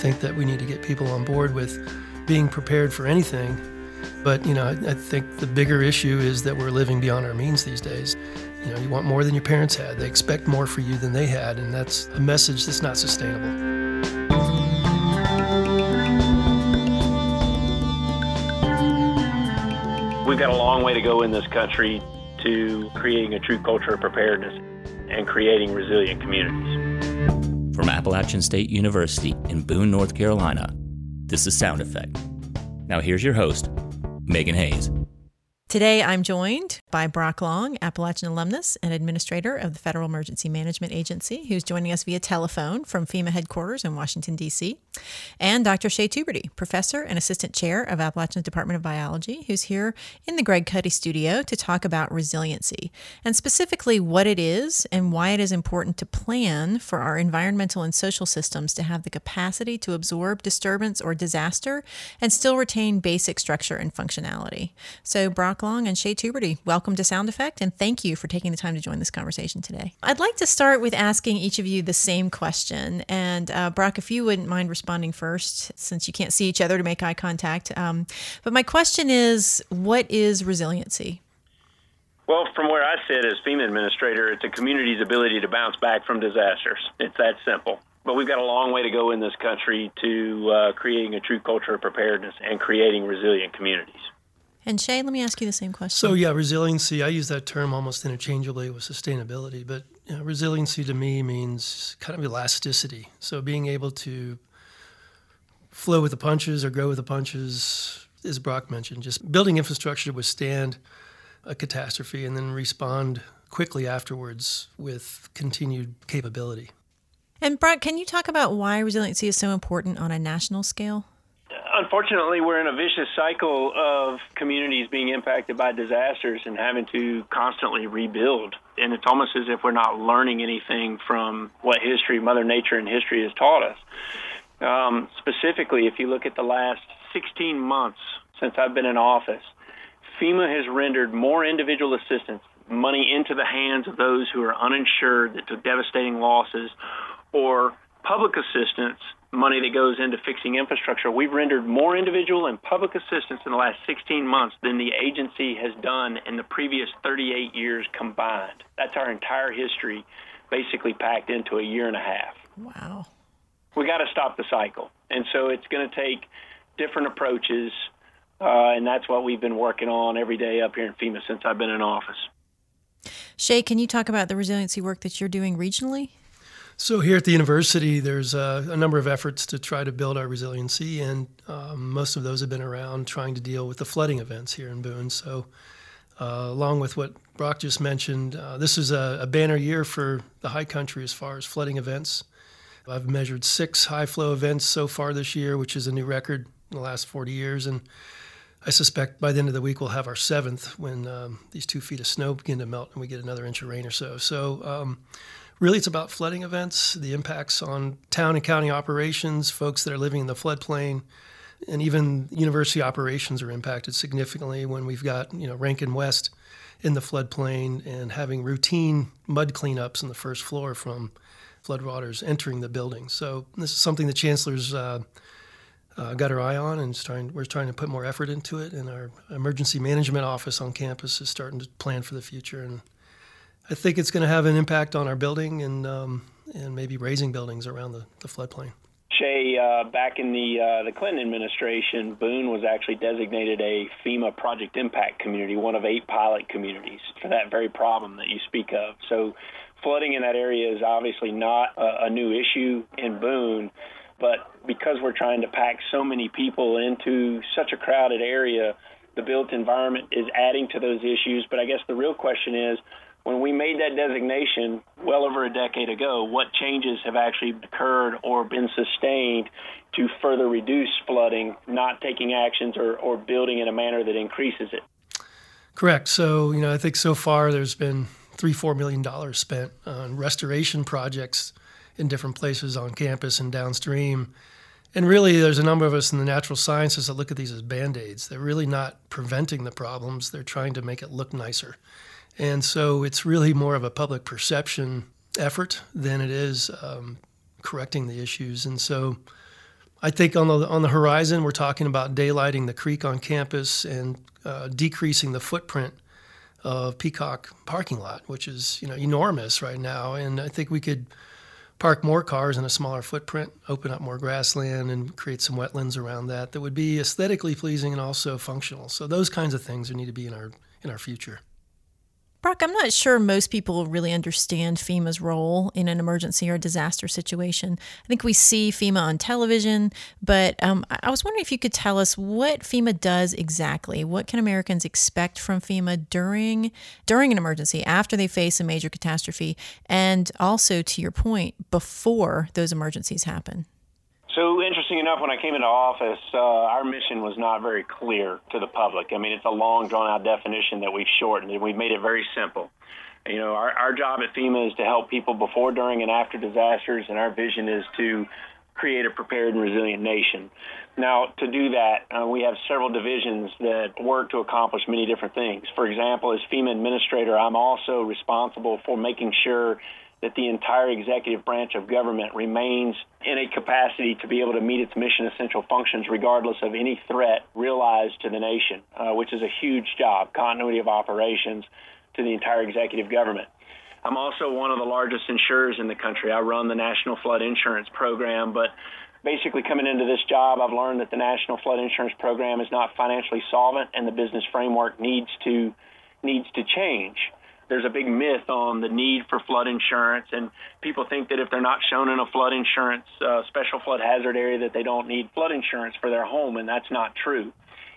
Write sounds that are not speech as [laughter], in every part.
think that we need to get people on board with being prepared for anything. But, you know, I, I think the bigger issue is that we're living beyond our means these days. You know, you want more than your parents had. They expect more for you than they had, and that's a message that's not sustainable. We've got a long way to go in this country to creating a true culture of preparedness and creating resilient communities. From Appalachian State University in Boone, North Carolina, this is Sound Effect. Now here's your host, Megan Hayes. Today, I'm joined by Brock Long, Appalachian alumnus and administrator of the Federal Emergency Management Agency, who's joining us via telephone from FEMA headquarters in Washington, D.C., and Dr. Shea Tuberty, professor and assistant chair of Appalachian's Department of Biology, who's here in the Greg Cuddy studio to talk about resiliency and specifically what it is and why it is important to plan for our environmental and social systems to have the capacity to absorb disturbance or disaster and still retain basic structure and functionality. So, Brock Long and Shea Tuberty, welcome to Sound Effect, and thank you for taking the time to join this conversation today. I'd like to start with asking each of you the same question. And uh, Brock, if you wouldn't mind responding first, since you can't see each other to make eye contact. Um, but my question is what is resiliency? Well, from where I sit as FEMA administrator, it's a community's ability to bounce back from disasters. It's that simple. But we've got a long way to go in this country to uh, creating a true culture of preparedness and creating resilient communities. And Shea, let me ask you the same question. So, yeah, resiliency, I use that term almost interchangeably with sustainability, but you know, resiliency to me means kind of elasticity. So, being able to flow with the punches or go with the punches, as Brock mentioned, just building infrastructure to withstand a catastrophe and then respond quickly afterwards with continued capability. And Brock, can you talk about why resiliency is so important on a national scale? Unfortunately, we're in a vicious cycle of communities being impacted by disasters and having to constantly rebuild. And it's almost as if we're not learning anything from what history, Mother Nature, and history has taught us. Um, specifically, if you look at the last 16 months since I've been in office, FEMA has rendered more individual assistance, money into the hands of those who are uninsured that took devastating losses, or public assistance money that goes into fixing infrastructure. We've rendered more individual and public assistance in the last 16 months than the agency has done in the previous 38 years combined. That's our entire history basically packed into a year and a half. Wow. We got to stop the cycle. And so it's going to take different approaches, uh, and that's what we've been working on every day up here in FEMA since I've been in office. Shea, can you talk about the resiliency work that you're doing regionally? So here at the university, there's a, a, number of efforts to try to build our resiliency, and um, most of those have been around trying to deal with the flooding events here in Boone. So, uh, along with what Brock just mentioned, uh, this is a, a, banner year for the high country as far as flooding events. I've measured six high flow events so far this year, which is a new record in the last 40 years, and I suspect by the end of the week we'll have our seventh when um, these two feet of snow begin to melt and we get another inch of rain or so. So. Um, Really, it's about flooding events, the impacts on town and county operations, folks that are living in the floodplain, and even university operations are impacted significantly when we've got you know Rankin West in the floodplain and having routine mud cleanups on the first floor from floodwaters entering the building. So this is something the chancellor's uh, uh, got her eye on, and we're trying to put more effort into it. And our emergency management office on campus is starting to plan for the future and I think it's going to have an impact on our building and um, and maybe raising buildings around the, the floodplain. Shea, uh, back in the uh, the Clinton administration, Boone was actually designated a FEMA Project Impact Community, one of eight pilot communities for that very problem that you speak of. So, flooding in that area is obviously not a, a new issue in Boone, but because we're trying to pack so many people into such a crowded area, the built environment is adding to those issues. But I guess the real question is when we made that designation well over a decade ago, what changes have actually occurred or been sustained to further reduce flooding, not taking actions or, or building in a manner that increases it? Correct. So, you know, I think so far there's been three, four million dollars spent on restoration projects in different places on campus and downstream. And really, there's a number of us in the natural sciences that look at these as band aids. They're really not preventing the problems, they're trying to make it look nicer. And so it's really more of a public perception effort than it is um, correcting the issues. And so I think on the on the horizon, we're talking about daylighting the creek on campus and uh, decreasing the footprint of Peacock parking lot, which is you know enormous right now. And I think we could park more cars in a smaller footprint, open up more grassland, and create some wetlands around that that would be aesthetically pleasing and also functional. So those kinds of things need to be in our in our future. Brock, I'm not sure most people really understand FEMA's role in an emergency or disaster situation. I think we see FEMA on television, but um, I was wondering if you could tell us what FEMA does exactly. What can Americans expect from FEMA during during an emergency, after they face a major catastrophe, and also, to your point, before those emergencies happen? So interesting enough, when I came into office, uh, our mission was not very clear to the public. I mean, it's a long, drawn-out definition that we've shortened, and we've made it very simple. You know, our, our job at FEMA is to help people before, during, and after disasters, and our vision is to create a prepared and resilient nation. Now, to do that, uh, we have several divisions that work to accomplish many different things. For example, as FEMA administrator, I'm also responsible for making sure that the entire executive branch of government remains in a capacity to be able to meet its mission essential functions regardless of any threat realized to the nation, uh, which is a huge job, continuity of operations to the entire executive government. I'm also one of the largest insurers in the country. I run the National Flood Insurance Program, but basically coming into this job, I've learned that the National Flood Insurance Program is not financially solvent and the business framework needs to needs to change there's a big myth on the need for flood insurance, and people think that if they're not shown in a flood insurance uh, special flood hazard area, that they don't need flood insurance for their home, and that's not true.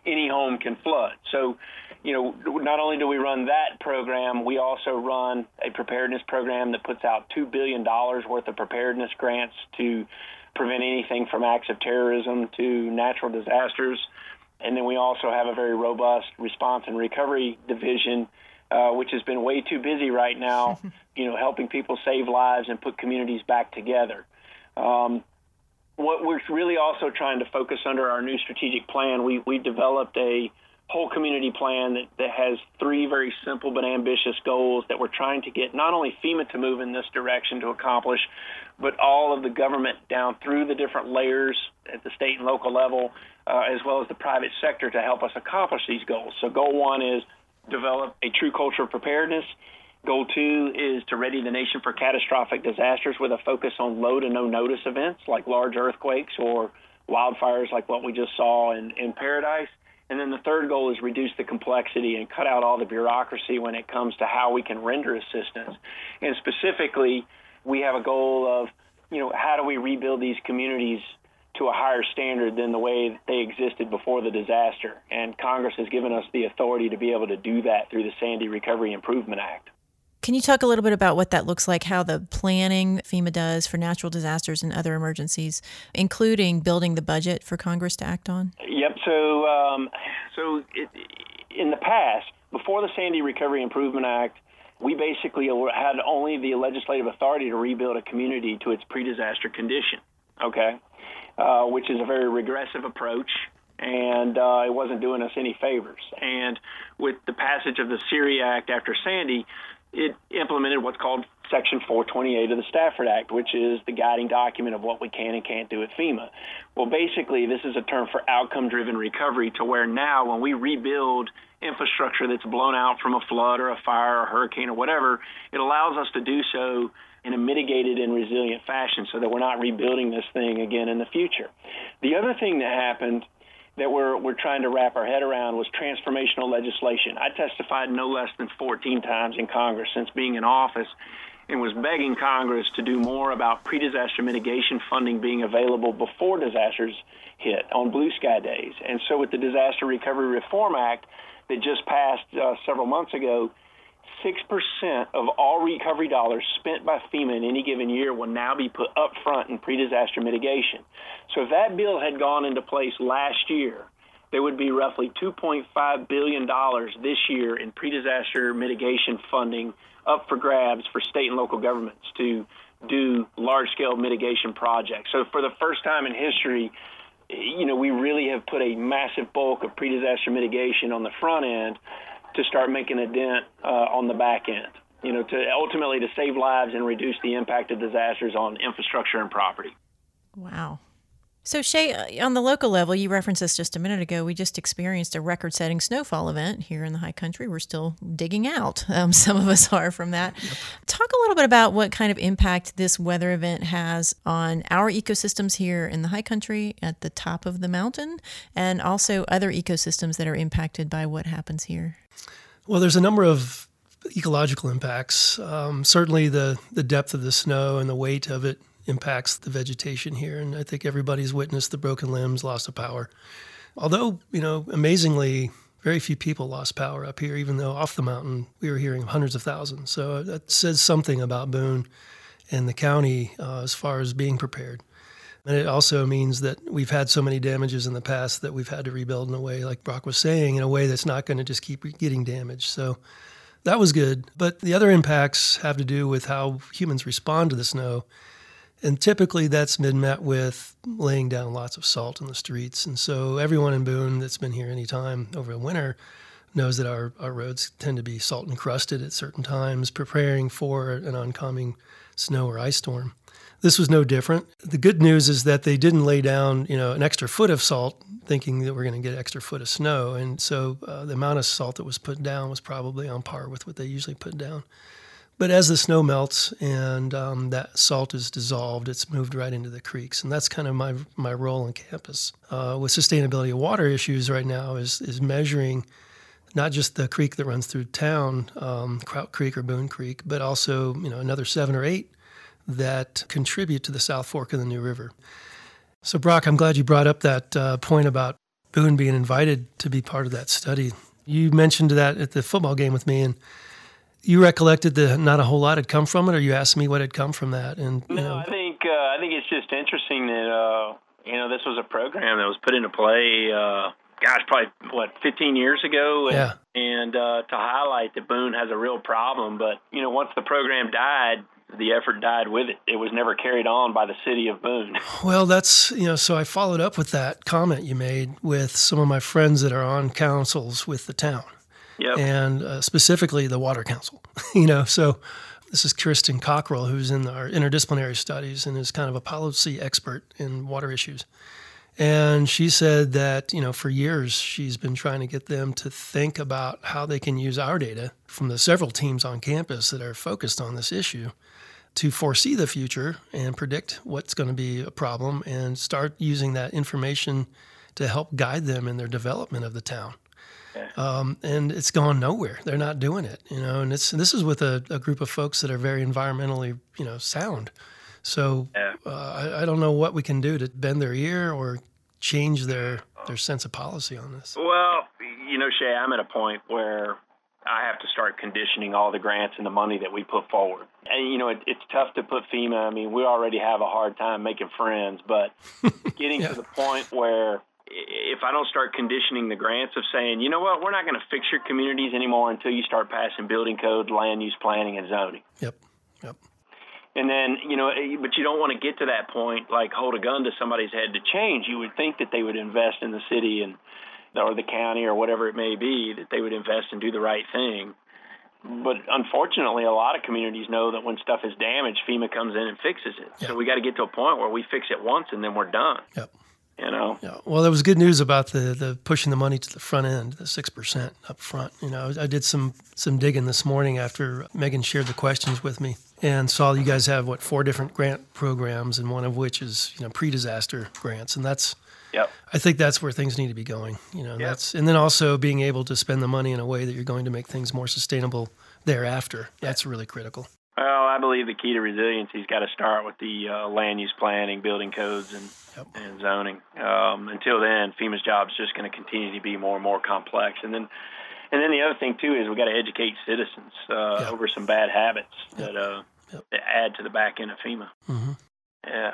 Any home can flood. So, you know, not only do we run that program, we also run a preparedness program that puts out two billion dollars worth of preparedness grants to prevent anything from acts of terrorism to natural disasters. And then we also have a very robust response and recovery division uh, which has been way too busy right now, [laughs] you know, helping people save lives and put communities back together. Um, what we're really also trying to focus under our new strategic plan, we, we developed a whole community plan that, that has three very simple but ambitious goals that we're trying to get not only FEMA to move in this direction to accomplish, but all of the government down through the different layers at the state and local level, uh, as well as the private sector to help us accomplish these goals. So, goal one is develop a true culture of preparedness. Goal two is to ready the nation for catastrophic disasters with a focus on low to no notice events like large earthquakes or wildfires like what we just saw in, in Paradise. And then the third goal is reduce the complexity and cut out all the bureaucracy when it comes to how we can render assistance. And specifically, we have a goal of, you know, how do we rebuild these communities to a higher standard than the way they existed before the disaster. And Congress has given us the authority to be able to do that through the Sandy Recovery Improvement Act. Can you talk a little bit about what that looks like, how the planning FEMA does for natural disasters and other emergencies, including building the budget for Congress to act on? Yep. So, um, so it, in the past, before the Sandy Recovery Improvement Act, we basically had only the legislative authority to rebuild a community to its pre-disaster condition. Okay. Uh, which is a very regressive approach, and uh, it wasn't doing us any favors. And with the passage of the SERI Act after Sandy, it implemented what's called Section 428 of the Stafford Act, which is the guiding document of what we can and can't do at FEMA. Well, basically, this is a term for outcome driven recovery, to where now when we rebuild infrastructure that's blown out from a flood or a fire or a hurricane or whatever, it allows us to do so in a mitigated and resilient fashion so that we're not rebuilding this thing again in the future. The other thing that happened that we're, we're trying to wrap our head around was transformational legislation. I testified no less than 14 times in Congress since being in office and was begging Congress to do more about pre disaster mitigation funding being available before disasters hit on blue sky days. And so, with the Disaster Recovery Reform Act that just passed uh, several months ago, 6% of all recovery dollars spent by FEMA in any given year will now be put up front in pre disaster mitigation. So if that bill had gone into place last year, there would be roughly $2.5 billion this year in pre disaster mitigation funding up for grabs for state and local governments to do large scale mitigation projects. So for the first time in history, you know, we really have put a massive bulk of pre disaster mitigation on the front end to start making a dent uh, on the back end. You know, to ultimately to save lives and reduce the impact of disasters on infrastructure and property. Wow. So, Shea, uh, on the local level, you referenced this just a minute ago. We just experienced a record setting snowfall event here in the high country. We're still digging out. Um, [laughs] some of us are from that. Talk a little bit about what kind of impact this weather event has on our ecosystems here in the high country at the top of the mountain and also other ecosystems that are impacted by what happens here. Well, there's a number of ecological impacts. Um, certainly, the, the depth of the snow and the weight of it impacts the vegetation here. And I think everybody's witnessed the broken limbs, loss of power. Although, you know, amazingly, very few people lost power up here, even though off the mountain we were hearing hundreds of thousands. So that says something about Boone and the county uh, as far as being prepared. And it also means that we've had so many damages in the past that we've had to rebuild in a way, like Brock was saying, in a way that's not going to just keep getting damaged. So that was good. But the other impacts have to do with how humans respond to the snow and typically that's been met with laying down lots of salt in the streets. And so everyone in Boone that's been here any time over the winter knows that our, our roads tend to be salt encrusted at certain times, preparing for an oncoming snow or ice storm. This was no different. The good news is that they didn't lay down, you know, an extra foot of salt, thinking that we're going to get extra foot of snow, and so uh, the amount of salt that was put down was probably on par with what they usually put down. But as the snow melts and um, that salt is dissolved, it's moved right into the creeks, and that's kind of my my role on campus uh, with sustainability of water issues right now is is measuring not just the creek that runs through town, um, Kraut Creek or Boone Creek, but also you know another seven or eight that contribute to the South Fork of the New River. So Brock, I'm glad you brought up that uh, point about Boone being invited to be part of that study. You mentioned that at the football game with me, and you recollected that not a whole lot had come from it, or you asked me what had come from that? And no, know. I think uh, I think it's just interesting that uh, you know this was a program that was put into play. Uh, gosh, probably what 15 years ago, and, yeah. and uh, to highlight that Boone has a real problem. But you know, once the program died, the effort died with it. It was never carried on by the city of Boone. [laughs] Well, that's, you know, so I followed up with that comment you made with some of my friends that are on councils with the town yep. and uh, specifically the Water Council. [laughs] you know, so this is Kristan Cockerill, who's in our interdisciplinary studies and is kind of a policy expert in water issues. And she said that, you know, for years she's been trying to get them to think about how they can use our data from the several teams on campus that are focused on this issue to foresee the future and predict what's going to be a problem and start using that information to help guide them in their development of the town. Um, and it's gone nowhere. They're not doing it, you know. And it's this is with a, a group of folks that are very environmentally, you know, sound. So yeah. uh, I, I, don't know what we can do to bend their ear or change their their sense of policy on this. Well, you know, Shea, I'm at a point where I have to start conditioning all the grants and the money that we put forward. And you know, it, it's tough to put FEMA. I mean, we already have a hard time making friends, but [laughs] getting yeah. to the point where if I don't start conditioning the grants of saying, you know what, we're not going to fix your communities anymore until you start passing building code, land use planning, and zoning. Yep. Yep. And then, you know, eh, but you don't want to get to that point, like hold a gun to somebody's head to change. You would think that they would invest in the city and or the county or whatever it may be, that they would invest and do the right thing. But unfortunately, a lot of communities know that when stuff is damaged, FEMA comes in and fixes it. Yep. So we got to get to a point where we fix it once and then we're done. Yep you know. Yeah. Well, there was good news about the the pushing the money to the front end, the six percent up front. You know, I did some some digging this morning after Megan shared the questions with me, and saw you guys have what four different grant programs, and one of which is you know pre-disaster grants, and that's. Yep. I think that's where things need to be going. You know, yep. that's and then also being able to spend the money in a way that you're going to make things more sustainable thereafter. That's really critical. Well, I believe the key to resiliency's got to start with the uh, land use planning, building codes, and yep. and zoning. Um, until then, FEMA's job is just going to continue to be more and more complex. And then, and then the other thing too is we got to educate citizens uh, yep. over some bad habits yep. that uh, that add to the back end of FEMA. Mm-hmm. Yeah.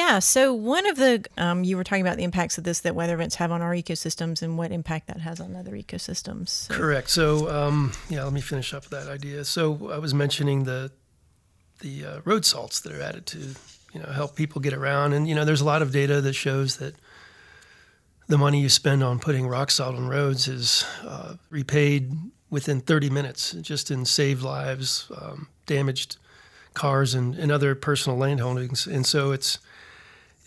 Yeah. So one of the um, you were talking about the impacts of this that weather events have on our ecosystems and what impact that has on other ecosystems. So. Correct. So um, yeah, let me finish up that idea. So I was mentioning the the uh, road salts that are added to you know help people get around, and you know there's a lot of data that shows that the money you spend on putting rock salt on roads is uh, repaid within 30 minutes, just in saved lives, um, damaged cars, and, and other personal land holdings. And so it's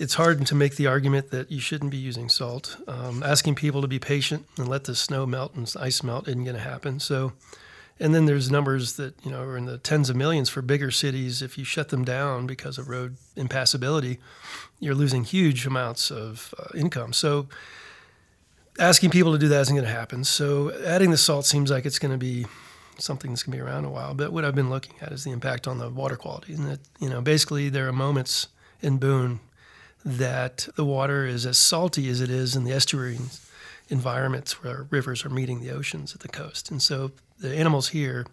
it's hard to make the argument that you shouldn't be using salt. Um, asking people to be patient and let the snow melt and ice melt isn't going to happen. So, and then there's numbers that you know are in the tens of millions for bigger cities. If you shut them down because of road impassability, you're losing huge amounts of uh, income. So, asking people to do that isn't going to happen. So, adding the salt seems like it's going to be something that's going to be around a while. But what I've been looking at is the impact on the water quality, and that you know basically there are moments in Boone that the water is as salty as it is in the estuary environments where rivers are meeting the oceans at the coast. And so the animals here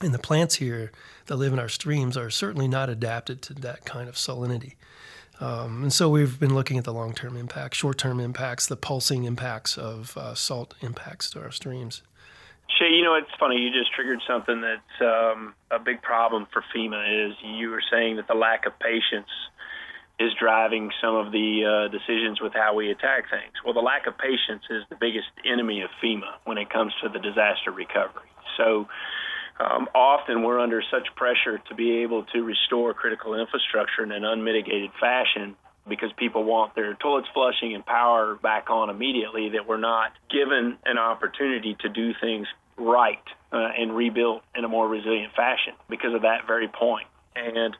and the plants here that live in our streams are certainly not adapted to that kind of salinity. Um, and so we've been looking at the long term impacts, short term impacts, the pulsing impacts of uh, salt impacts to our streams. Shea, you know, it's funny. You just triggered something that's um, a big problem for FEMA. Is you were saying that the lack of patience is driving some of the uh, decisions with how we attack things. Well, the lack of patience is the biggest enemy of FEMA when it comes to the disaster recovery. So um, often we're under such pressure to be able to restore critical infrastructure in an unmitigated fashion because people want their toilets flushing and power back on immediately that we're not given an opportunity to do things right uh, and rebuild in a more resilient fashion because of that very point. And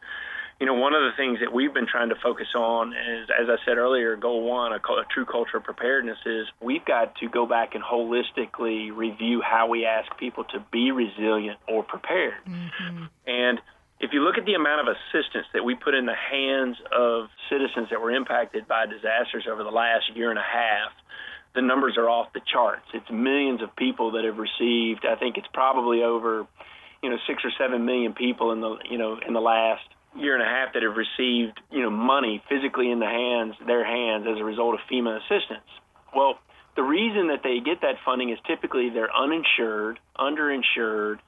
you know, one of the things that we've been trying to focus on is, as I said earlier, goal one, a, a true culture of preparedness is we've got to go back and holistically review how we ask people to be resilient or prepared. Mm-hmm. And if you look at the amount of assistance that we put in the hands of citizens that were impacted by disasters over the last year and a half, the numbers are off the charts. It's millions of people that have received. I think it's probably over, you know, six or seven million people in the, you know, in the last year and a half that have received, you know, money physically in the hands, their hands as a result of FEMA assistance. Well, the reason that they get that funding is typically they're uninsured, underinsured,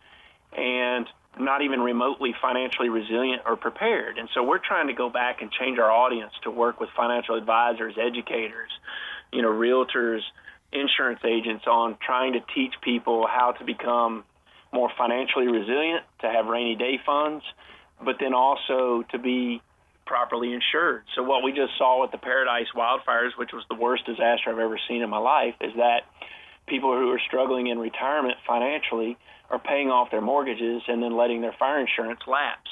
and not even remotely financially resilient or prepared. And so we're trying to go back and change our audience to work with financial advisors, educators, you know, realtors, insurance agents on trying to teach people how to become more financially resilient, to have rainy day funds, but then also to be properly insured. So what we just saw with the Paradise wildfires, which was the worst disaster I've ever seen in my life, is that people who are struggling in retirement financially are paying off their mortgages and then letting their fire insurance lapse.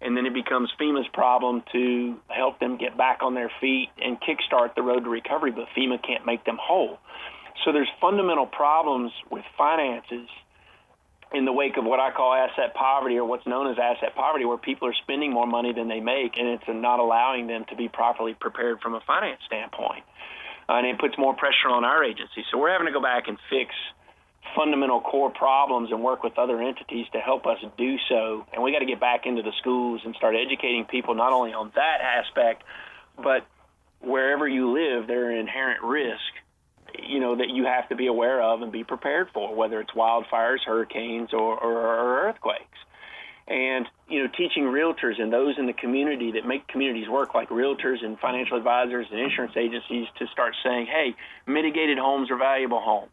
And then it becomes FEMA's problem to help them get back on their feet and kickstart the road to recovery, but FEMA can't make them whole. So there's fundamental problems with finances in the wake of what I call asset poverty or what's known as asset poverty, where people are spending more money than they make, and it's not allowing them to be properly prepared from a finance standpoint. Uh, and it puts more pressure on our agency. So we're having to go back and fix fundamental core problems and work with other entities to help us do so. And we got to get back into the schools and start educating people not only on that aspect, but wherever you live, there are inherent risks you know that you have to be aware of and be prepared for, whether it's wildfires, hurricanes, or, or, or earthquakes. And you know, teaching realtors and those in the community that make communities work, like realtors and financial advisors and insurance agencies, to start saying, "Hey, mitigated homes are valuable homes.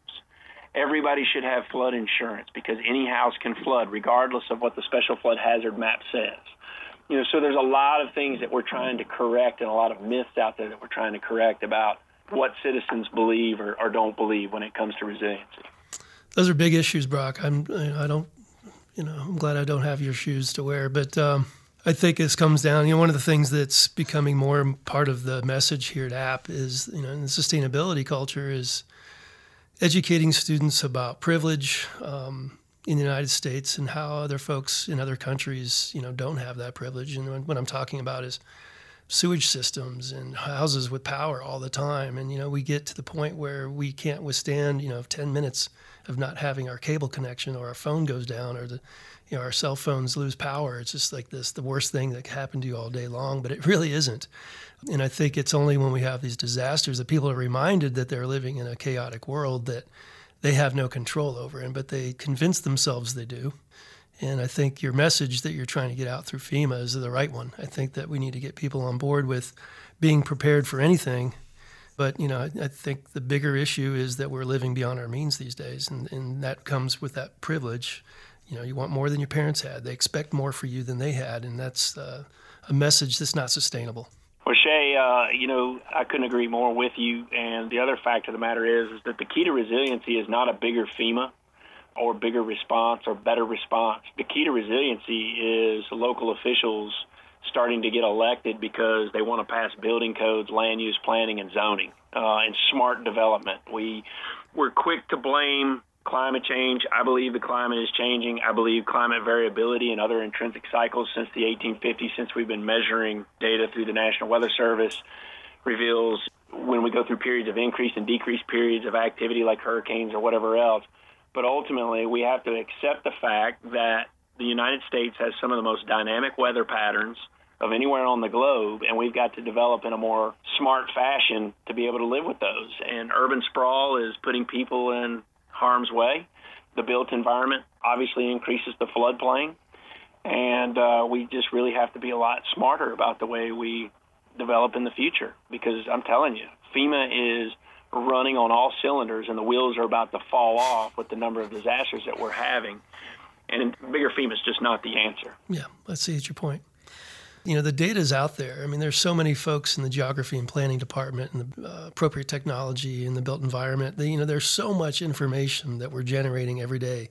Everybody should have flood insurance because any house can flood, regardless of what the special flood hazard map says." You know, so there's a lot of things that we're trying to correct and a lot of myths out there that we're trying to correct about what citizens believe or, or don't believe when it comes to resiliency. Those are big issues, Brock. I'm I don't you know I'm glad I don't have your shoes to wear, but um, I think this comes down. You know, one of the things that's becoming more part of the message here at App is you know in the sustainability culture is educating students about privilege. Um, in the United States and how other folks in other countries, you know, don't have that privilege. And what I'm talking about is sewage systems and houses with power all the time. And, you know, we get to the point where we can't withstand, you know, 10 minutes of not having our cable connection or our phone goes down or the, you know, our cell phones lose power. It's just like this, the worst thing that can happen to you all day long, but it really isn't. And I think it's only when we have these disasters that people are reminded that they're living in a chaotic world that they have no control over and but they convince themselves they do. And I think your message that you're trying to get out through FEMA is the right one. I think that we need to get people on board with being prepared for anything. But you know, I, I think the bigger issue is that we're living beyond our means these days, and, and that comes with that privilege. You know, you want more than your parents had. They expect more for you than they had, and that's uh, a message that's not sustainable. Well, Shea, uh, you know, I couldn't agree more with you. And the other fact of the matter is, is that the key to resiliency is not a bigger FEMA or bigger response or better response. The key to resiliency is local officials starting to get elected because they want to pass building codes, land use planning, and zoning, uh, and smart development. We we're quick to blame climate change. I believe the climate is changing. I believe climate variability and other intrinsic cycles since the 1850s, since we've been measuring data through the National Weather Service, reveals when we go through periods of increase and decrease periods of activity like hurricanes or whatever else. But ultimately, we have to accept the fact that the United States has some of the most dynamic weather patterns of anywhere on the globe, and we've got to develop in a more smart fashion to be able to live with those. And urban sprawl is putting people in harm's way. The built environment obviously increases the floodplain, and uh, we just really have to be a lot smarter about the way we develop in the future. Because I'm telling you, FEMA is running on all cylinders, and the wheels are about to fall off with the number of disasters that we're having. And bigger FEMA is just not the answer. Yeah, let's see at your point you know the data is out there. I mean, there's so many folks in the geography and planning department and the uh, appropriate technology and the built environment. you know, there's so much information that we're generating every day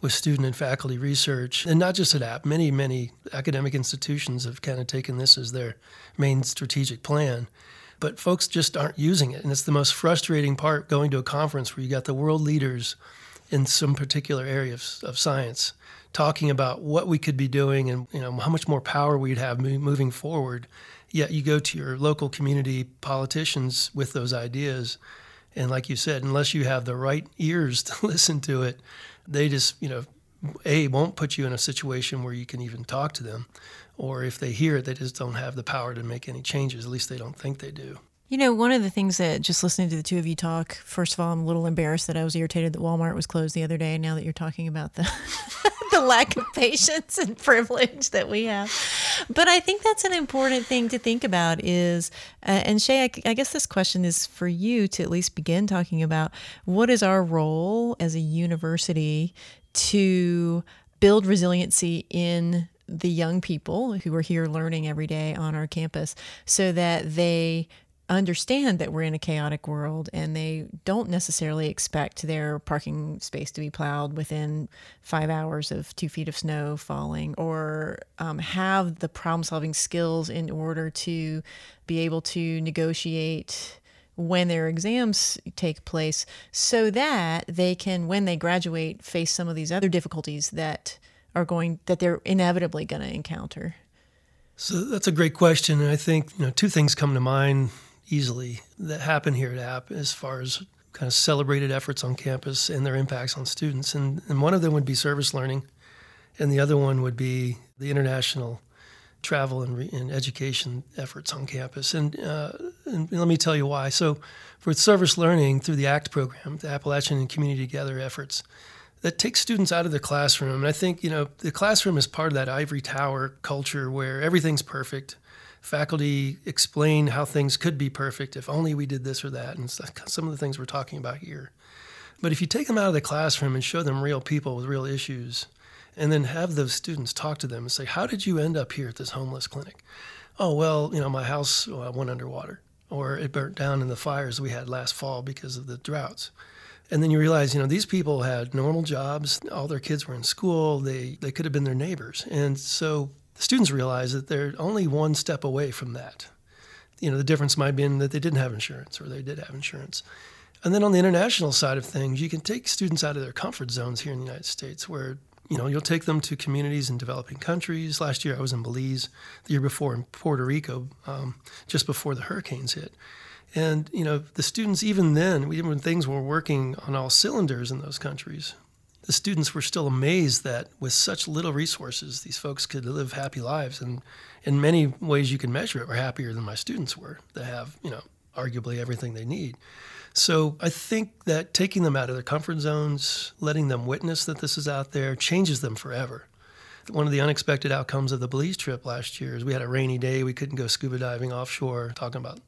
with student and faculty research, and not just at App. Many, many academic institutions have kind of taken this as their main strategic plan, but folks just aren't using it. And it's the most frustrating part going to a conference where you got the world leaders in some particular area of, of science talking about what we could be doing and you know how much more power we'd have moving forward. Yet you go to your local community politicians with those ideas, and like you said, unless you have the right ears [laughs] to listen to it, they just you know a won't put you in a situation where you can even talk to them, or if they hear it, they just don't have the power to make any changes. At least they don't think they do. You know, one of the things that just listening to the two of you talk, first of all, I'm a little embarrassed that I was irritated that Walmart was closed the other day. Now that you're talking about the [laughs] the lack of patience and privilege that we have. But I think that's an important thing to think about is, uh, and Shea, I, I guess this question is for you to at least begin talking about what is our role as a university to build resiliency in the young people who are here learning every day on our campus so that they understand that we're in a chaotic world and they don't necessarily expect their parking space to be plowed within five hours of two feet of snow falling or um, have the problem solving skills in order to be able to negotiate when their exams take place so that they can when they graduate face some of these other difficulties that are going that they're inevitably going to encounter so that's a great question and i think you know two things come to mind easily that happen here at App as far as kind of celebrated efforts on campus and their impacts on students. And, and one of them would be service learning, and the other one would be the international travel and, re- and education efforts on campus. And, uh, and let me tell you why. So, for service learning through the ACT program, the Appalachian and Community Together efforts, that takes students out of the classroom. And I think, you know, the classroom is part of that ivory tower culture where everything's perfect faculty explain how things could be perfect if only we did this or that, and some of the things we're talking about here. But if you take them out of the classroom and show them real people with real issues, and then have those students talk to them and say, How did you end up here at this homeless clinic? Oh, well, you know, my house uh, went underwater, or it burnt down in the fires we had last fall because of the droughts. And then you realize, you know, these people had normal jobs, all their kids were in school, they, they could have been their neighbors. And so the students realize that they're only one step away from that. You know, the difference might be in that they didn't have insurance or they did have insurance. And then on the international side of things, you can take students out of their comfort zones here in the United States where, you know, you'll take them to communities in developing countries. Last year I was in Belize, the year before in Puerto Rico, um, just before the hurricanes hit. And, you know, the students, even then, when things were working on all cylinders in those countries, the students were still amazed that with such little resources, these folks could live happy lives. And in many ways, you can measure it, were happier than my students were. They have, you know, arguably everything they need. So I think that taking them out of their comfort zones, letting them witness that this is out there, changes them forever. One of the unexpected outcomes of the Belize trip last year is we had a rainy day. We couldn't go scuba diving offshore, talking about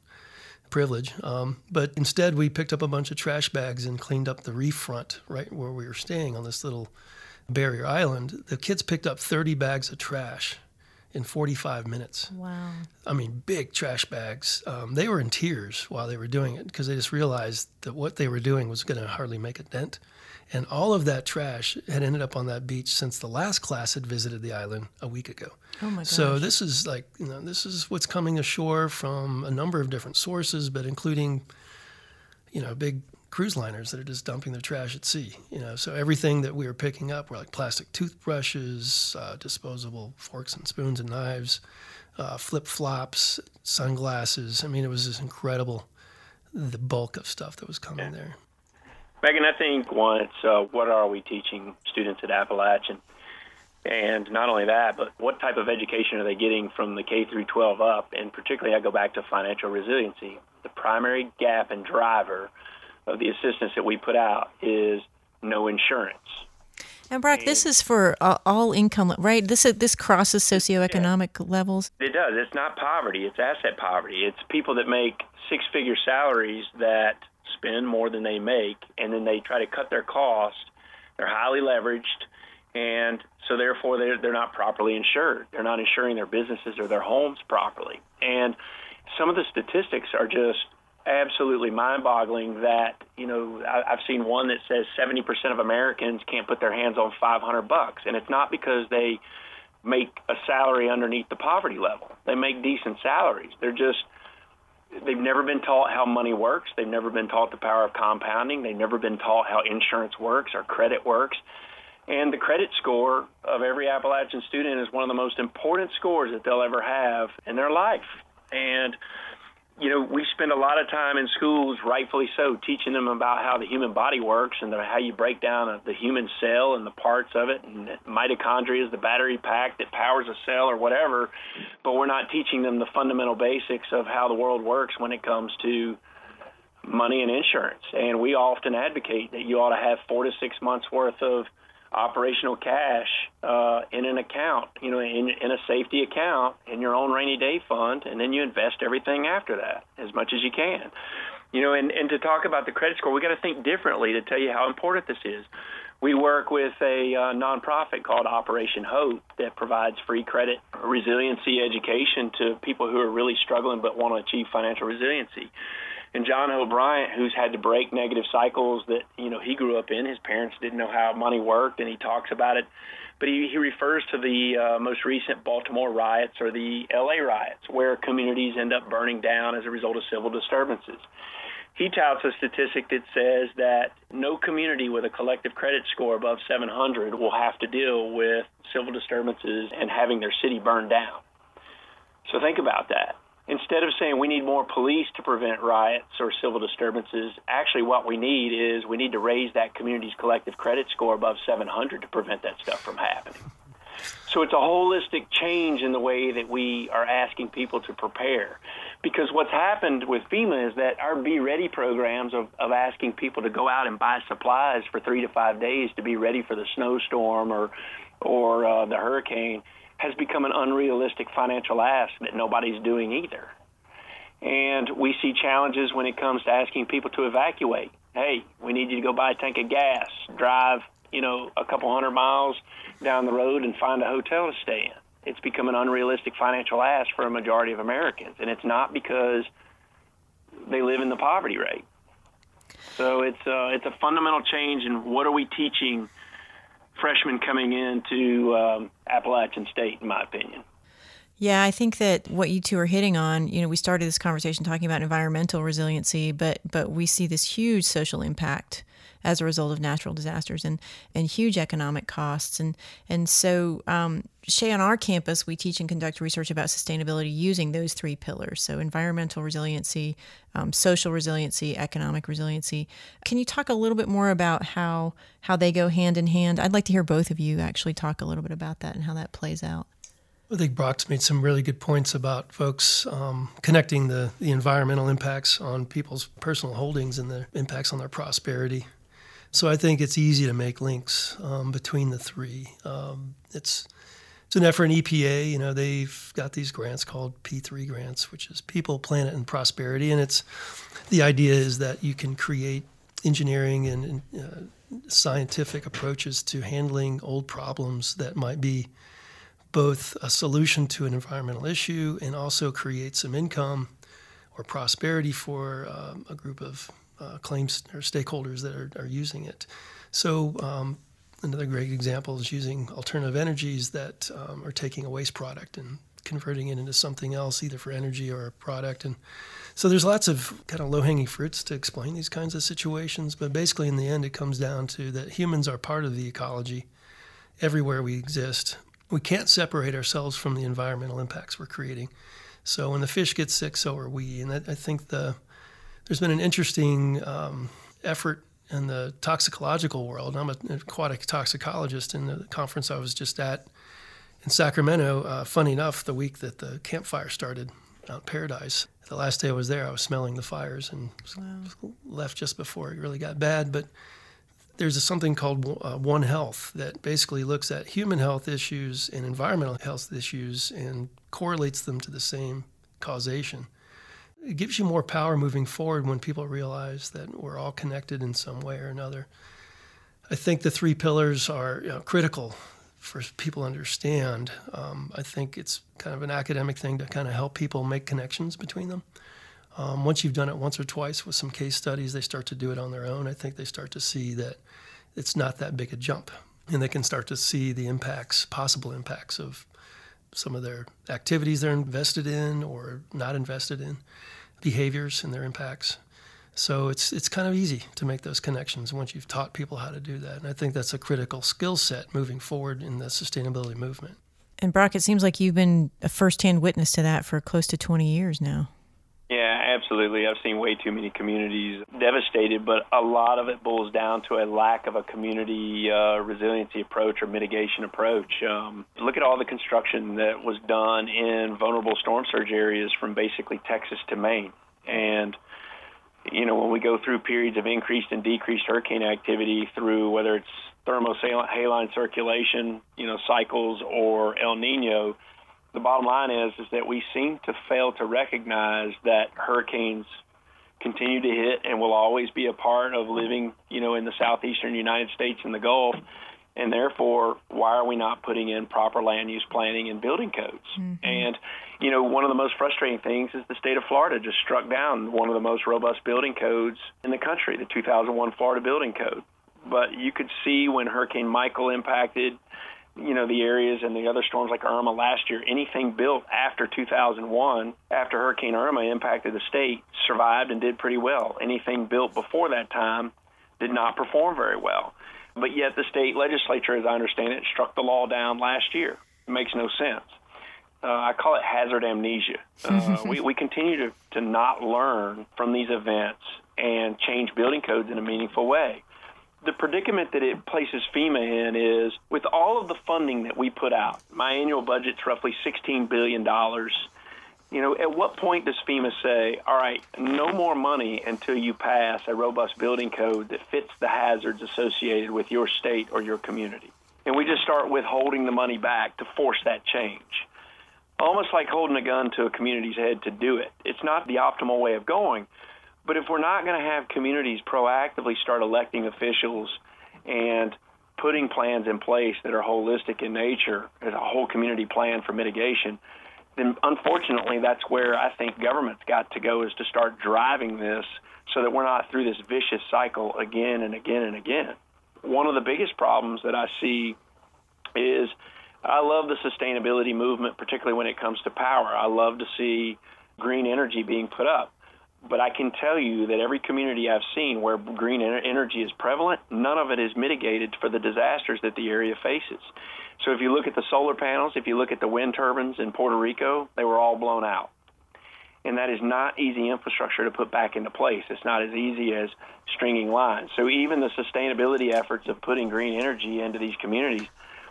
privilege. Um, but instead, we picked up a bunch of trash bags and cleaned up the reef front right where we were staying on this little barrier island. The kids picked up 30 bags of trash in 45 minutes. Wow. I mean, big trash bags. Um, they were in tears while they were doing it because they just realized that what they were doing was going to hardly make a dent. And all of that trash had ended up on that beach since the last class had visited the island a week ago. Oh my gosh. So this is like, you know, this is what's coming ashore from a number of different sources, but including, you know, big cruise liners that are just dumping their trash at sea. You know, so everything that we were picking up were like plastic toothbrushes, uh, disposable forks and spoons and knives, uh, flip flops, sunglasses. I mean, it was just incredible the bulk of stuff that was coming Yeah. there. Megan, I think once, uh, what are we teaching students at Appalachian? And not only that, but what type of education are they getting from the K through 12 up? And particularly, I go back to financial resiliency. The primary gap and driver of the assistance that we put out is no insurance. And Brock, this is for uh, all income, right? This is, this crosses socioeconomic levels. It does. It's not poverty. It's asset poverty. It's people that make six-figure salaries that spend more than they make, and then they try to cut their costs. They're highly leveraged, and so therefore they're they're not properly insured. They're not insuring their businesses or their homes properly. And some of the statistics are just absolutely mind-boggling. That you know, I, I've seen one that says 70% of Americans can't put their hands on 500 bucks, and it's not because they make a salary underneath the poverty level. They make decent salaries. They're just they've never been taught how money works. They've never been taught the power of compounding. They've never been taught how insurance works or credit works. And the credit score of every Appalachian student is one of the most important scores that they'll ever have in their life. And you know, we spend a lot of time in schools, rightfully so, teaching them about how the human body works and how you break down uh, the human cell and the parts of it. And mitochondria is the battery pack that powers a cell or whatever. But we're not teaching them the fundamental basics of how the world works when it comes to money and insurance. And we often advocate that you ought to have four to six months worth of operational cash uh, in an account, you know, in, in a safety account in your own rainy day fund, and then you invest everything after that as much as you can. You know, and, and to talk about the credit score, we got to think differently to tell you how important this is. We work with a uh, nonprofit called Operation Hope that provides free credit resiliency education to people who are really struggling but want to achieve financial resiliency and John Hope Bryant, who's had to break negative cycles that you know he grew up in. His parents didn't know how money worked, and he talks about it. But he, he refers to the uh, most recent Baltimore riots or the LA riots, where communities end up burning down as a result of civil disturbances. He touts a statistic that says that no community with a collective credit score above 700 will have to deal with civil disturbances and having their city burned down. So think about that instead of saying we need more police to prevent riots or civil disturbances, actually what we need is we need to raise that community's collective credit score above 700 to prevent that stuff from happening. So it's a holistic change in the way that we are asking people to prepare. Because what's happened with FEMA is that our Be Ready programs of, of asking people to go out and buy supplies for three to five days to be ready for the snowstorm or, or uh, the hurricane – has become an unrealistic financial ask that nobody's doing either. And we see challenges when it comes to asking people to evacuate. Hey, we need you to go buy a tank of gas, drive, you know, a couple hundred miles down the road and find a hotel to stay in. It's become an unrealistic financial ask for a majority of Americans, and it's not because they live in the poverty rate. So it's uh, it's a fundamental change in what are we teaching freshmen coming into um, Appalachian State, in my opinion. Yeah, I think that what you two are hitting on, you know, we started this conversation talking about environmental resiliency, but but we see this huge social impact as a result of natural disasters and and huge economic costs. And and so um, Shea on our campus we teach and conduct research about sustainability using those three pillars. So environmental resiliency um, social resiliency economic resiliency. Can you talk a little bit more about how how they go hand in hand? I'd like to hear both of you actually talk a little bit about that and how that plays out. I think Brock's made some really good points about folks um, connecting the, the environmental impacts on people's personal holdings and the impacts on their prosperity. So I think it's easy to make links um, between the three. Um, it's it's an effort in EPA. You know, they've got these grants called P3 grants, which is People, Planet, and Prosperity, and it's the idea is that you can create engineering and uh, scientific approaches to handling old problems that might be both a solution to an environmental issue and also create some income or prosperity for um, a group of uh, claims or stakeholders that are, are using it. So, um, another great example is using alternative energies that um, are taking a waste product and converting it into something else, either for energy or a product. And so there's lots of kind of low hanging fruits to explain these kinds of situations. But basically, in the end, it comes down to that humans are part of the ecology everywhere we exist. We can't separate ourselves from the environmental impacts we're creating. So when the fish get sick, so are we. And I think the there's been an interesting um, effort in the toxicological world. I'm an aquatic toxicologist in the conference I was just at in Sacramento. Uh, funny enough, the week that the Camp Fire started out Paradise, the last day I was there, I was smelling the fires and wow. left just before it really got bad. But there's a, something called uh, One Health that basically looks at human health issues and environmental health issues and correlates them to the same causation. It gives you more power moving forward when people realize that we're all connected in some way or another. I think the three pillars are you know, critical for people to understand. Um, I think it's kind of an academic thing to kind of help people make connections between them. Um, once you've done it once or twice with some case studies, they start to do it on their own. I think they start to see that it's not that big a jump, and they can start to see the impacts, possible impacts of some of their activities they're invested in or not invested in, behaviors and their impacts. So it's it's kind of easy to make those connections once you've taught people how to do that. And I think that's a critical skill set moving forward in the sustainability movement. And Brock, it seems like you've been a firsthand witness to that for close to 20 years now. Absolutely. I've seen way too many communities devastated, but a lot of it boils down to a lack of a community uh, resiliency approach or mitigation approach. Um, look at all the construction that was done in vulnerable storm surge areas from basically Texas to Maine. And you know, when we go through periods of increased and decreased hurricane activity through whether it's thermohaline circulation, you know, cycles or El Nino, the bottom line is is that we seem to fail to recognize that hurricanes continue to hit and will always be a part of living, you know, in the southeastern United States and the Gulf. And therefore, why are we not putting in proper land use planning and building codes? Mm-hmm. And, you know, one of the most frustrating things is the state of Florida just struck down one of the most robust building codes in the country, the 2001 Florida Building Code. But you could see when Hurricane Michael impacted, you know, the areas and the other storms like Irma last year, anything built after 2001, after Hurricane Irma impacted the state, survived and did pretty well. Anything built before that time did not perform very well. But yet the state legislature, as I understand it, struck the law down last year. It makes no sense. Uh, I call it hazard amnesia. [laughs] Uh, we, we continue to, to not learn from these events and change building codes in a meaningful way. The predicament that it places FEMA in is with all of the funding that we put out, my annual budget's roughly $16 billion you know, at what point does FEMA say, all right, no more money until you pass a robust building code that fits the hazards associated with your state or your community? And we just start withholding the money back to force that change. Almost like holding a gun to a community's head to do it. It's not the optimal way of going. But if we're not going to have communities proactively start electing officials and putting plans in place that are holistic in nature, as a whole community plan for mitigation, then unfortunately, that's where I think government's got to go is to start driving this so that we're not through this vicious cycle again and again and again. One of the biggest problems that I see is I love the sustainability movement, particularly when it comes to power. I love to see green energy being put up. But I can tell you that every community I've seen where green energy is prevalent, none of it is mitigated for the disasters that the area faces. So if you look at the solar panels, if you look at the wind turbines in Puerto Rico, they were all blown out. And that is not easy infrastructure to put back into place. It's not as easy as stringing lines. So even the sustainability efforts of putting green energy into these communities,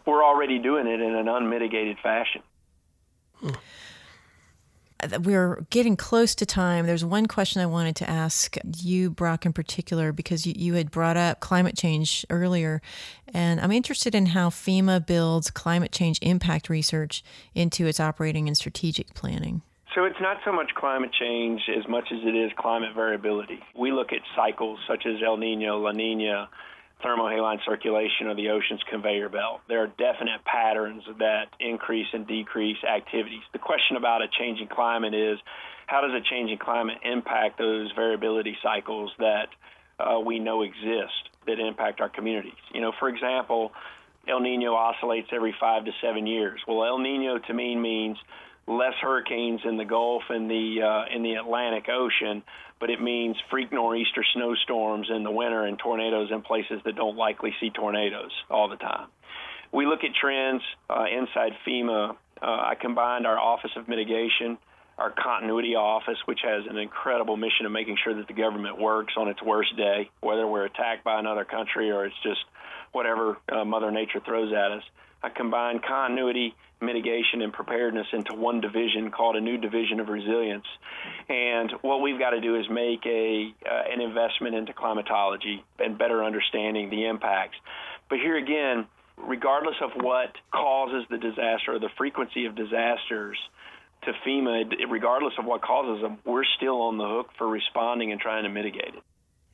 we're already doing it in an unmitigated fashion. Hmm we're getting close to time. There's one question I wanted to ask you, Brock, in particular, because you, you had brought up climate change earlier. And I'm interested in how FEMA builds climate change impact research into its operating and strategic planning. So it's not so much climate change as much as it is climate variability. We look at cycles such as El Nino, La Nina, thermohaline circulation or the ocean's conveyor belt. There are definite patterns that increase and decrease activities. The question about a changing climate is how does a changing climate impact those variability cycles that uh, we know exist that impact our communities? You know, for example, El Nino oscillates every five to seven years. Well, El Nino to me means less hurricanes in the Gulf and the uh, in the Atlantic Ocean, but it means freak nor'easter snowstorms in the winter and tornadoes in places that don't likely see tornadoes all the time. We look at trends uh, inside FEMA. Uh, I combined our Office of Mitigation, our Continuity Office, which has an incredible mission of making sure that the government works on its worst day, whether we're attacked by another country or it's just whatever uh, Mother Nature throws at us. I combined continuity, mitigation, and preparedness into one division called a new division of resilience. And what we've got to do is make a uh, an investment into climatology and better understanding the impacts. But here again, regardless of what causes the disaster or the frequency of disasters, to FEMA, regardless of what causes them, we're still on the hook for responding and trying to mitigate it.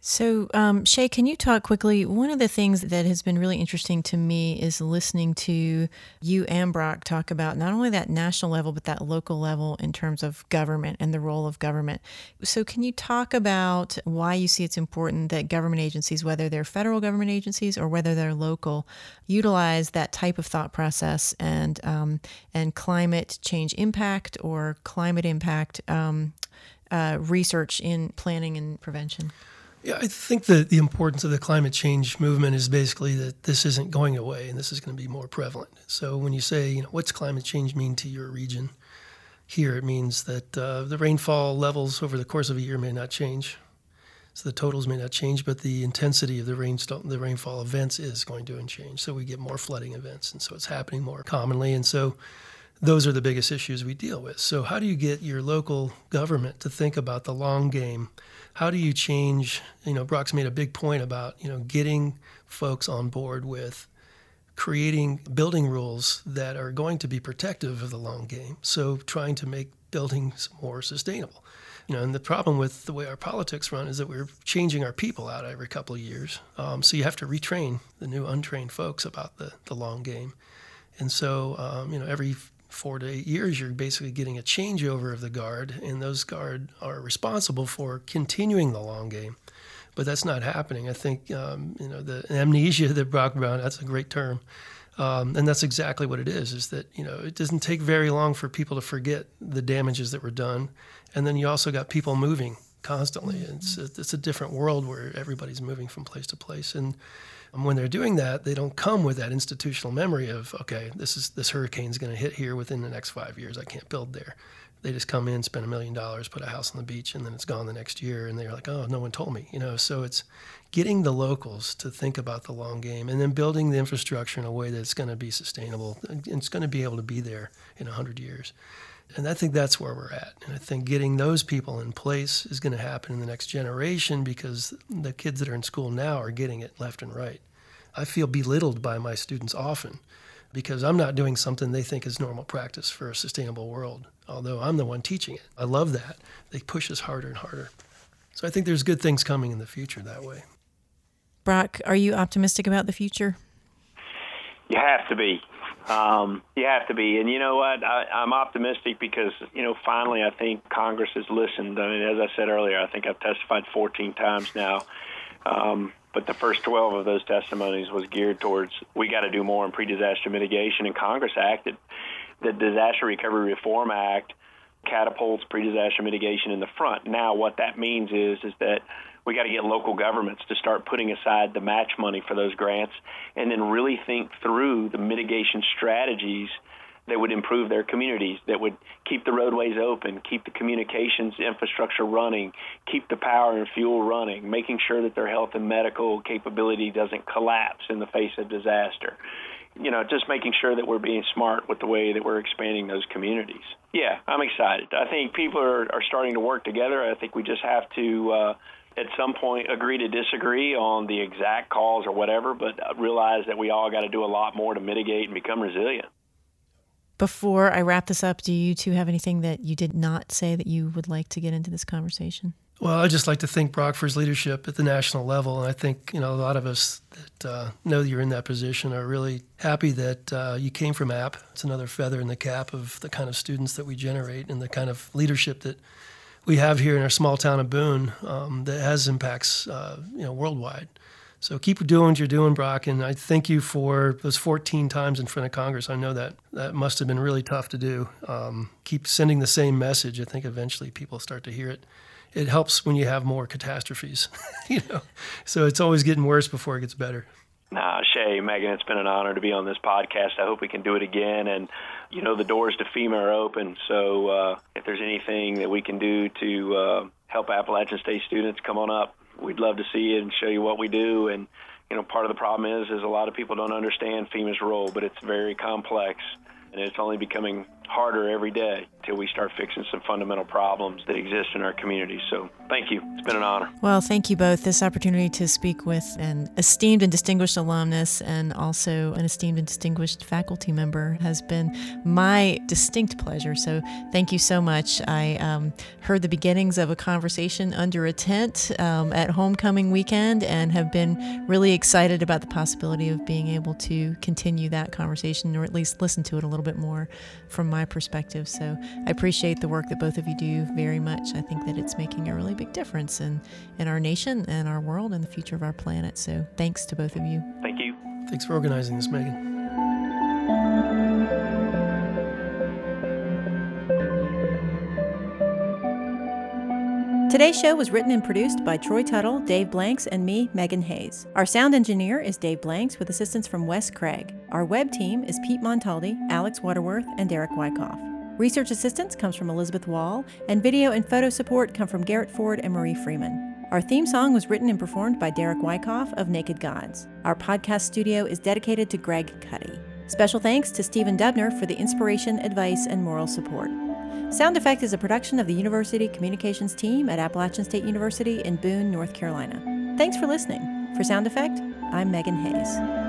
So, um, Shea, can you talk quickly? One of the things that has been really interesting to me is listening to you and Brock talk about not only that national level, but that local level in terms of government and the role of government. So, can you talk about why you see it's important that government agencies, whether they're federal government agencies or whether they're local, utilize that type of thought process and um, and climate change impact or climate impact um, uh, research in planning and prevention? Yeah, I think that the importance of the climate change movement is basically that this isn't going away and this is going to be more prevalent. So when you say, you know, what's climate change mean to your region? Here it means that uh, the rainfall levels over the course of a year may not change. So the totals may not change, but the intensity of the rainfall, the rainfall events is going to change. So we get more flooding events, and so it's happening more commonly. And so those are the biggest issues we deal with. So how do you get your local government to think about the long game? how do you change? You know, Brock's made a big point about you know getting folks on board with creating building rules that are going to be protective of the long game. So trying to make buildings more sustainable. You know, and the problem with the way our politics run is that we're changing our people out every couple of years. Um, so you have to retrain the new untrained folks about the, the long game. And so, um, you know, every four to eight years, you're basically getting a changeover of the guard, and those guard are responsible for continuing the long game. But that's not happening. I think um, you know the amnesia that Brock Brown. That's a great term, um, and that's exactly what it is. Is that you know it doesn't take very long for people to forget the damages that were done, and then you also got people moving constantly. It's it's a different world where everybody's moving from place to place, and when they're doing that, they don't come with that institutional memory of, okay, this is this hurricane's going to hit here within the next five years. I can't build there. They just come in, spend a million dollars, put a house on the beach, and then it's gone the next year. And they're like, oh, no one told me, you know. So it's getting the locals to think about the long game, and then building the infrastructure in a way that's going to be sustainable and it's going to be able to be there in hundred years. And I think that's where we're at. And I think getting those people in place is going to happen in the next generation because the kids that are in school now are getting it left and right. I feel belittled by my students often because I'm not doing something they think is normal practice for a sustainable world, although I'm the one teaching it. I love that. They push us harder and harder. So I think there's good things coming in the future that way. Brock, are you optimistic about the future? You have to be. Um, you have to be, and you know what? I, I'm optimistic because you know finally I think Congress has listened. I mean, as I said earlier, I think I've testified 14 times now, um, but the first 12 of those testimonies was geared towards we got to do more in pre-disaster mitigation, and Congress acted. The Disaster Recovery Reform Act catapults pre-disaster mitigation in the front. Now, what that means is is that we got to get local governments to start putting aside the match money for those grants and then really think through the mitigation strategies that would improve their communities, that would keep the roadways open, keep the communications infrastructure running, keep the power and fuel running, making sure that their health and medical capability doesn't collapse in the face of disaster. You know, just making sure that we're being smart with the way that we're expanding those communities. Yeah, I'm excited. I think people are, are starting to work together. I think we just have to uh, at some point agree to disagree on the exact cause or whatever, but realize that we all got to do a lot more to mitigate and become resilient. Before I wrap this up, do you two have anything that you did not say that you would like to get into this conversation? Well, I'd just like to thank Brock for his leadership at the national level. And I think, you know, a lot of us that uh, know that you're in that position are really happy that uh, you came from App. It's another feather in the cap of the kind of students that we generate and the kind of leadership that we have here in our small town of Boone um, that has impacts, uh, you know, worldwide. So keep doing what you're doing, Brock, and I thank you for those 14 times in front of Congress. I know that that must have been really tough to do. Um, keep sending the same message. I think eventually people start to hear it. It helps when you have more catastrophes, [laughs] you know. So it's always getting worse before it gets better. Nah, Shea, Megan, it's been an honor to be on this podcast. I hope we can do it again. And, you know, the doors to FEMA are open. So uh, if there's anything that we can do to uh, help Appalachian State students, come on up we'd love to see you and show you what we do. And you know, part of the problem is is a lot of people don't understand FEMA's role, but it's very complex, and it's only becoming harder every day until we start fixing some fundamental problems that exist in our community. So thank you. It's been an honor. Well, thank you both. This opportunity to speak with an esteemed and distinguished alumnus and also an esteemed and distinguished faculty member has been my distinct pleasure. So thank you so much. I um, heard the beginnings of a conversation under a tent um, at homecoming weekend and have been really excited about the possibility of being able to continue that conversation or at least listen to it a little bit more from my perspective. So I appreciate the work that both of you do very much. I think that it's making a really big difference in, in our nation and our world and the future of our planet. So thanks to both of you. Thank you. Thanks for organizing this, Megan. Today's show was written and produced by Troy Tuttle, Dave Blanks, and me, Megan Hayes. Our sound engineer is Dave Blanks with assistance from Wes Craig. Our web team is Pete Montaldi, Alex Waterworth, and Derek Wyckoff. Research assistance comes from Elizabeth Wall, and video and photo support come from Garrett Ford and Marie Freeman. Our theme song was written and performed by Derek Wyckoff of Naked Gods. Our podcast studio is dedicated to Greg Cuddy. Special thanks to Stephen Dubner for the inspiration, advice, and moral support. Sound Effect is a production of the University Communications team at Appalachian State University in Boone, North Carolina. Thanks for listening. For Sound Effect, I'm Megan Hayes.